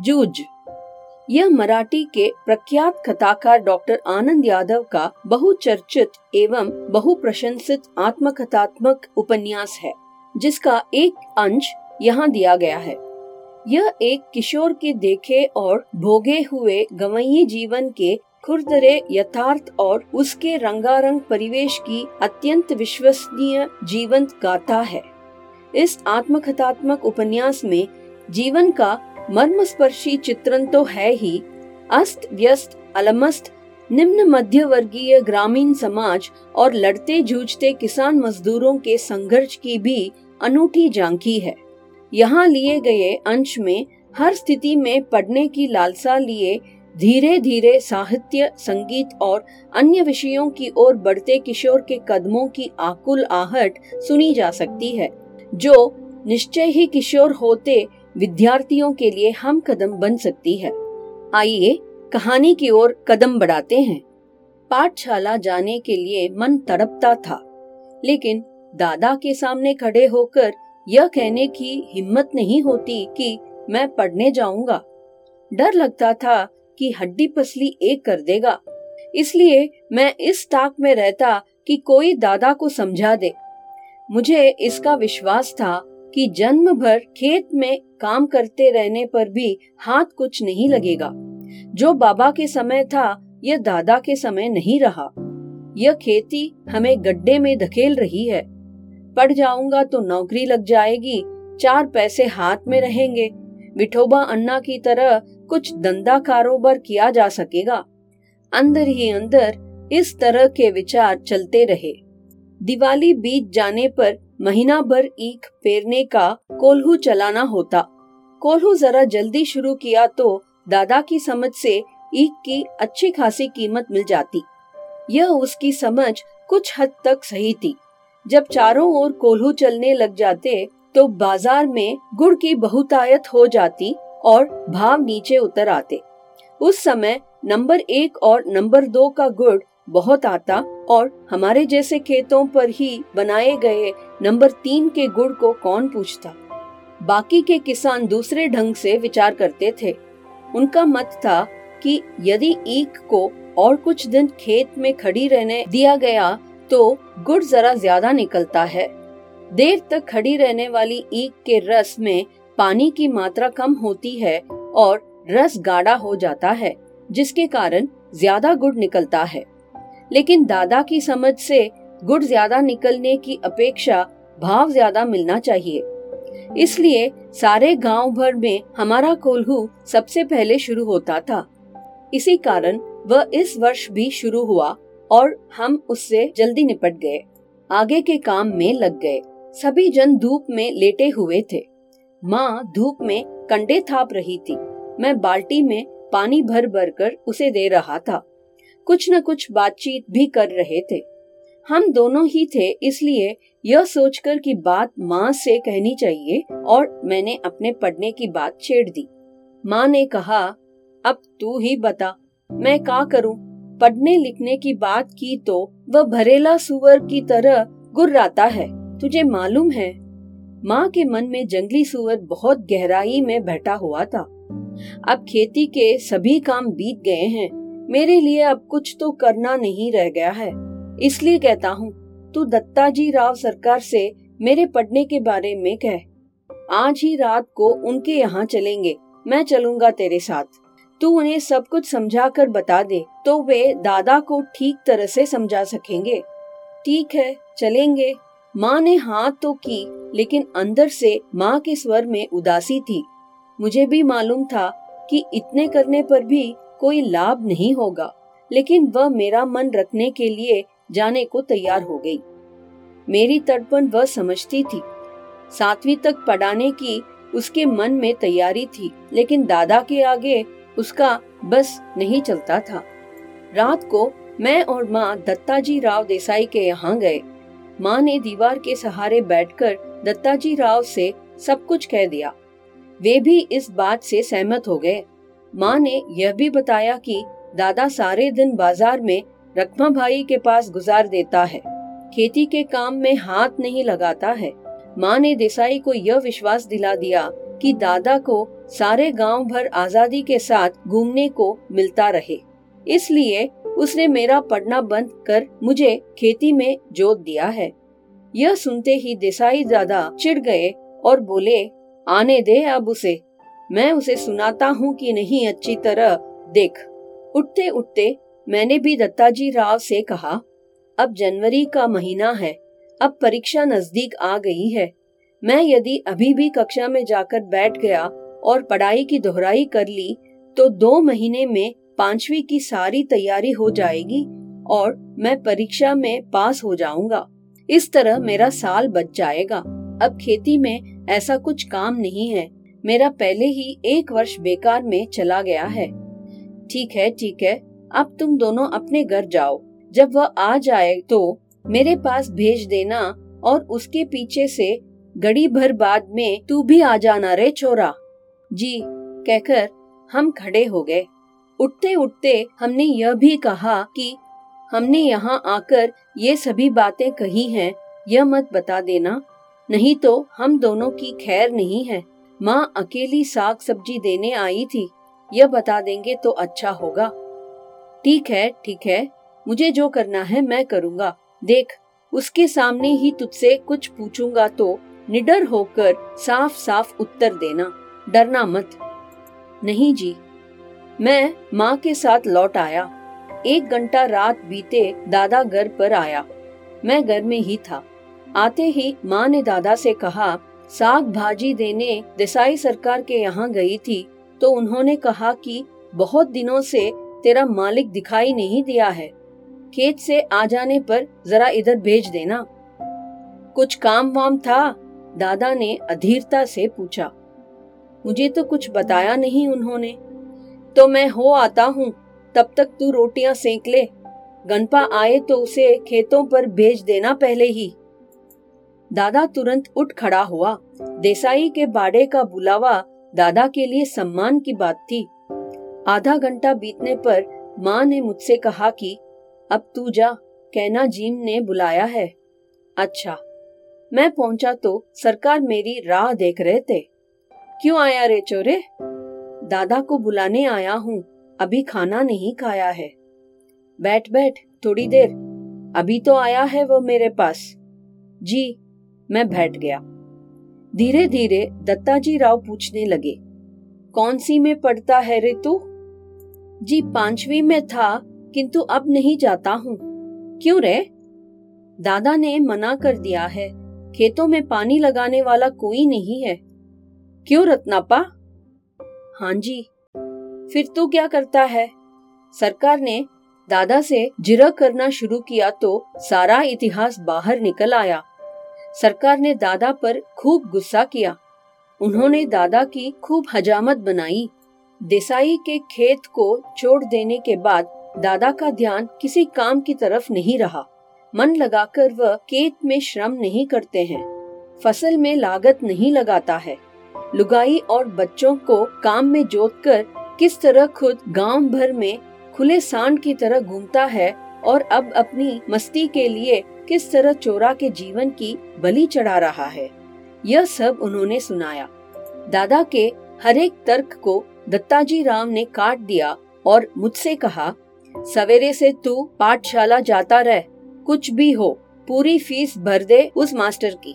जूझ। यह मराठी के प्रख्यात कथाकार डॉक्टर आनंद यादव का बहुचर्चित एवं बहुप्रशंसित आत्मकथात्मक उपन्यास है, जिसका एक अंश यहाँ दिया गया है। यह एक किशोर के देखे और भोगे हुए गवई जीवन के खुरदरे यथार्थ और उसके रंगारंग परिवेश की अत्यंत विश्वसनीय जीवंत गाथा है। इस आत्मकथात्मक उपन्यास में जीवन का मर्मस्पर्शी चित्रण तो है ही। अस्त, व्यस्त, अलमस्त, निम्न मध्य वर्गीय ग्रामीण समाज और लड़ते जूझते किसान मजदूरों के संघर्ष की भी अनूठी झांकी है। यहाँ लिए गए अंश में हर स्थिति में पढ़ने की लालसा लिए धीरे धीरे साहित्य, संगीत और अन्य विषयों की ओर बढ़ते किशोर के कदमों की आकुल आहट सुनी जा सकती है। जो निश्चय ही किशोर होते विद्यार्थियों के लिए हम कदम बन सकती है। आइए कहानी की ओर कदम बढ़ाते हैं। पाठशाला जाने के लिए मन तड़पता था, लेकिन दादा के सामने खड़े होकर यह कहने की हिम्मत नहीं होती कि मैं पढ़ने जाऊँगा। डर लगता था कि हड्डी पसली एक कर देगा। इसलिए मैं इस ताक में रहता कि कोई दादा को समझा दे। मुझे इसका विश्वास था कि जन्म भर खेत में काम करते रहने पर भी हाथ कुछ नहीं लगेगा। जो बाबा के समय था यह दादा के समय नहीं रहा। यह खेती हमें गड्ढे में धकेल रही है। पढ़ जाऊँगा तो नौकरी लग जाएगी, चार पैसे हाथ में रहेंगे। विठोबा अन्ना की तरह कुछ धंधा कारोबार किया जा सकेगा। अंदर ही अंदर इस तरह के विचार चलते रहे। दिवाली बीत जाने पर महीना भर ईख पेरने का कोल्हू चलाना होता। कोल्हू जरा जल्दी शुरू किया तो दादा की समझ से ईख की अच्छी खासी कीमत मिल जाती। यह उसकी समझ कुछ हद तक सही थी। जब चारों ओर कोल्हू चलने लग जाते तो बाज़ार में गुड़ की बहुतायत हो जाती और भाव नीचे उतर आते। उस समय नंबर एक और नंबर दो का गुड़ बहुत आता और हमारे जैसे खेतों पर ही बनाए गए नंबर तीन के गुड़ को कौन पूछता? बाकी के किसान दूसरे ढंग से विचार करते थे। उनका मत था कि यदि ईख को और कुछ दिन खेत में खड़ी रहने दिया गया तो गुड़ जरा ज़्यादा निकलता है। देर तक खड़ी रहने वाली ईख के रस में पानी की मात्रा कम होती है और रस गाढ़ा हो जाता है, जिसके कारण ज़्यादा गुड़ निकलता है। लेकिन दादा की समझ से गुड़ ज़्यादा निकलने की अपेक्षा भाव ज़्यादा मिलना चाहिए। इसलिए सारे गाँव भर में हमारा कोल्हू सबसे पहले शुरू होता था। इसी कारण वह इस वर्ष भी शुरू हुआ और हम उससे जल्दी निपट गए। आगे के काम में लग गए। सभी जन धूप में लेटे हुए थे। माँ धूप में कंडे थाप रही थी। मैं बाल्टी में पानी भर भर कर उसे दे रहा था। कुछ न कुछ बातचीत भी कर रहे थे। हम दोनों ही थे, इसलिए यह सोचकर कि बात माँ से कहनी चाहिए और मैंने अपने पढ़ने की बात छेड़ दी। माँ ने कहा, अब तू ही बता, मैं क्या करूँ? पढ़ने लिखने की बात की तो वह भरेला सुअर की तरह गुर्राता है, तुझे मालूम है? माँ के मन में जंगली सुअर बहुत गहराई में बैठा हुआ था। अब खेती के सभी काम बीत गए हैं मेरे लिए अब कुछ तो करना नहीं रह गया है। इसलिए कहता हूँ, तू दत्ताजी राव सरकार से मेरे पढ़ने के बारे में कह। आज ही रात को उनके यहाँ चलेंगे, मैं चलूँगा तेरे साथ। तू उन्हें सब कुछ समझा कर बता दे तो वे दादा को ठीक तरह से समझा सकेंगे। ठीक है, चलेंगे। माँ ने हाथ तो की, लेकिन अंदर से माँ के स्वर में उदासी थी। मुझे भी मालूम था कि इतने करने पर भी कोई लाभ नहीं होगा, लेकिन वह मेरा मन रखने के लिए जाने को तैयार हो गई। मेरी तड़पन वह समझती थी। सातवीं तक पढ़ाने की उसके मन में तैयारी थी, लेकिन दादा के आगे उसका बस नहीं चलता था। रात को मैं और माँ दत्ताजी राव देसाई के यहाँ गए। माँ ने दीवार के सहारे बैठकर दत्ताजी राव से सब कुछ कह दिया। वे भी इस बात से सहमत हो गए। माँ ने यह भी बताया कि दादा सारे दिन बाज़ार में रकमा भाई के पास गुजार देता है। खेती के काम में हाथ नहीं लगाता है। माँ ने देसाई को यह विश्वास दिला दिया कि दादा को सारे गाँव भर आज़ादी के साथ घूमने को मिलता रहे। इसलिए उसने मेरा पढ़ना बंद कर मुझे खेती में जोत दिया है। यह सुनते ही देसाई दादा चिढ़ गए और बोले, आने दे अब उसे। मैं उसे सुनाता हूँ कि नहीं अच्छी तरह। देख, उठते उठते मैंने भी दत्ताजी राव से कहा, अब जनवरी का महीना है, अब परीक्षा नज़दीक आ गई है। मैं यदि अभी भी कक्षा में जाकर बैठ गया और पढ़ाई की दोहराई कर ली तो दो महीने में पांचवी की सारी तैयारी हो जाएगी और मैं परीक्षा में पास हो जाऊँगा। इस तरह मेरा साल बच जाएगा। अब खेती में ऐसा कुछ काम नहीं है। मेरा पहले ही एक वर्ष बेकार में चला गया है। ठीक है ठीक है। अब तुम दोनों अपने घर जाओ। जब वह आ जाए तो मेरे पास भेज देना और उसके पीछे से घड़ी भर बाद में तू भी आ जाना रे छोरा। जी, कहकर हम खड़े हो गए। उठते उठते हमने यह भी कहा कि हमने यहाँ आकर ये सभी बातें कही हैं, यह मत बता देना। नहीं तो हम दोनों की खैर नहीं है। माँ अकेली साग सब्ज़ी देने आई थी। यह बता देंगे तो अच्छा होगा। ठीक है ठीक है। मुझे जो करना है मैं करूँगा। देख, उसके सामने ही तुझसे कुछ पूछूँगा तो निडर होकर साफ़ साफ़ उत्तर देना। डरना मत। नहीं जी। मैं माँ के साथ लौट आया। एक घंटा रात बीते दादा घर पर आया। मैं घर में ही था। आते ही माँ ने दादा से कहा साग भाजी देने देसाई सरकार के यहाँ गई थी तो उन्होंने कहा कि, बहुत दिनों से तेरा मालिक दिखाई नहीं दिया है। खेत से आ जाने पर जरा इधर भेज देना। कुछ काम वाम था? दादा ने अधीरता से पूछा। मुझे तो कुछ बताया नहीं उन्होंने। तो मैं हो आता हूँ, तब तक तू रोटियाँ सेक ले। गनपा आए तो उसे खेतों पर भेज देना पहले ही। दादा तुरंत उठ खड़ा हुआ। देसाई के बाड़े का बुलावा दादा के लिए सम्मान की बात थी। आधा घंटा बीतने पर माँ ने मुझसे कहा कि, अब तू जा कहना जीम ने बुलाया है। अच्छा मैं पहुँचा तो सरकार मेरी राह देख रहे थे। क्यों आया रे चोरे? दादा को बुलाने आया हूँ, अभी खाना नहीं खाया है। बैठ बैठ, थोड़ी देर, अभी तो आया है वो मेरे पास। जी मैं बैठ गया। धीरे धीरे दत्ताजी राव पूछने लगे, कौन सी में पढ़ता है रे तू? जी, पांचवी में था, किंतु अब नहीं जाता हूँ। क्यों रे? दादा ने मना कर दिया है, खेतों में पानी लगाने वाला कोई नहीं है। क्यों रत्नापा? हाँ जी। फिर तू क्या करता है? सरकार ने दादा से जिरा करना शुरू किया तो सारा इतिहास बाहर निकल आया। सरकार ने दादा पर खूब गुस्सा किया। उन्होंने दादा की खूब हजामत बनाई। देसाई के खेत को छोड़ देने के बाद दादा का ध्यान किसी काम की तरफ़ नहीं रहा। मन लगाकर वह खेत में श्रम नहीं करते हैं। फ़सल में लागत नहीं लगाता है। लुगाई और बच्चों को काम में जोत कर किस तरह खुद गाँव भर में खुले सांड की तरह घूमता है और अब अपनी मस्ती के लिए किस तरह चोरा के जीवन की बलि चढ़ा रहा है। यह सब उन्होंने सुनाया। दादा के हर एक तर्क को दत्ताजी राम ने काट दिया और मुझसे कहा, सवेरे से तू पाठशाला जाता रह, कुछ भी हो, पूरी फ़ीस भर दे उस मास्टर की।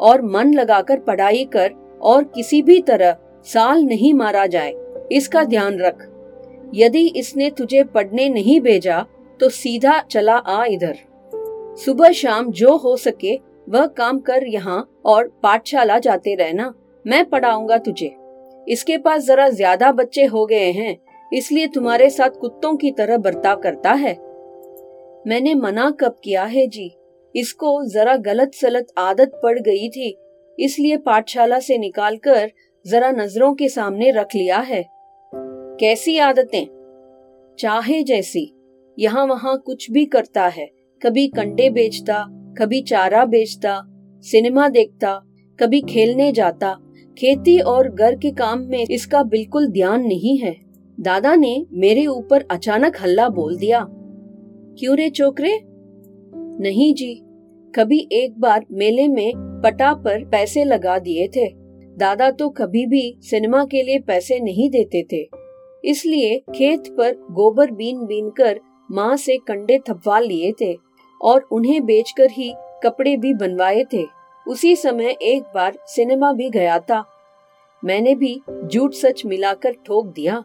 और मन लगाकर पढ़ाई कर और किसी भी तरह साल नहीं मारा जाए, इसका ध्यान रख। यदि इसने तुझे पढ़ने नहीं भेजा तो सीधा चला आ इधर। सुबह शाम जो हो सके, वह काम कर यहाँ और पाठशाला जाते रहना। मैं पढ़ाऊँगा तुझे। इसके पास जरा ज़्यादा बच्चे हो गए हैं, इसलिए तुम्हारे साथ कुत्तों की तरह बर्ताव करता है। मैंने मना कब किया है जी? इसको जरा गलत सलत आदत पड़ गई थी, इसलिए पाठशाला से निकालकर जरा नज़रों के सामने रख लिया है। कैसी आदतें? चाहे जैसी, यहाँ वहाँ कुछ भी करता है। कभी कंडे बेचता, कभी चारा बेचता, सिनेमा देखता, कभी खेलने जाता। खेती और घर के काम में इसका बिल्कुल ध्यान नहीं है। दादा ने मेरे ऊपर अचानक हल्ला बोल दिया। क्यों रे चोकरे? नहीं जी, कभी एक बार मेले में पटा पर पैसे लगा दिए थे। दादा तो कभी भी सिनेमा के लिए पैसे नहीं देते थे। इसलिए खेत पर गोबर बीन बीन कर माँ से कंडे थपवा लिए थे। और उन्हें बेचकर ही कपड़े भी बनवाए थे। उसी समय एक बार सिनेमा भी गया था। मैंने भी झूठ सच मिलाकर ठोक दिया।